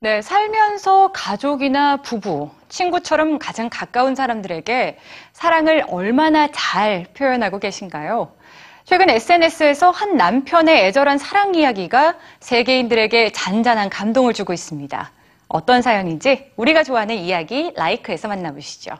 네, 살면서 가족이나 부부, 친구처럼 가장 가까운 사람들에게 사랑을 얼마나 잘 표현하고 계신가요? 최근 SNS에서 한 남편의 애절한 사랑 이야기가 세계인들에게 잔잔한 감동을 주고 있습니다. 어떤 사연인지 우리가 좋아하는 이야기 라이크에서 만나보시죠.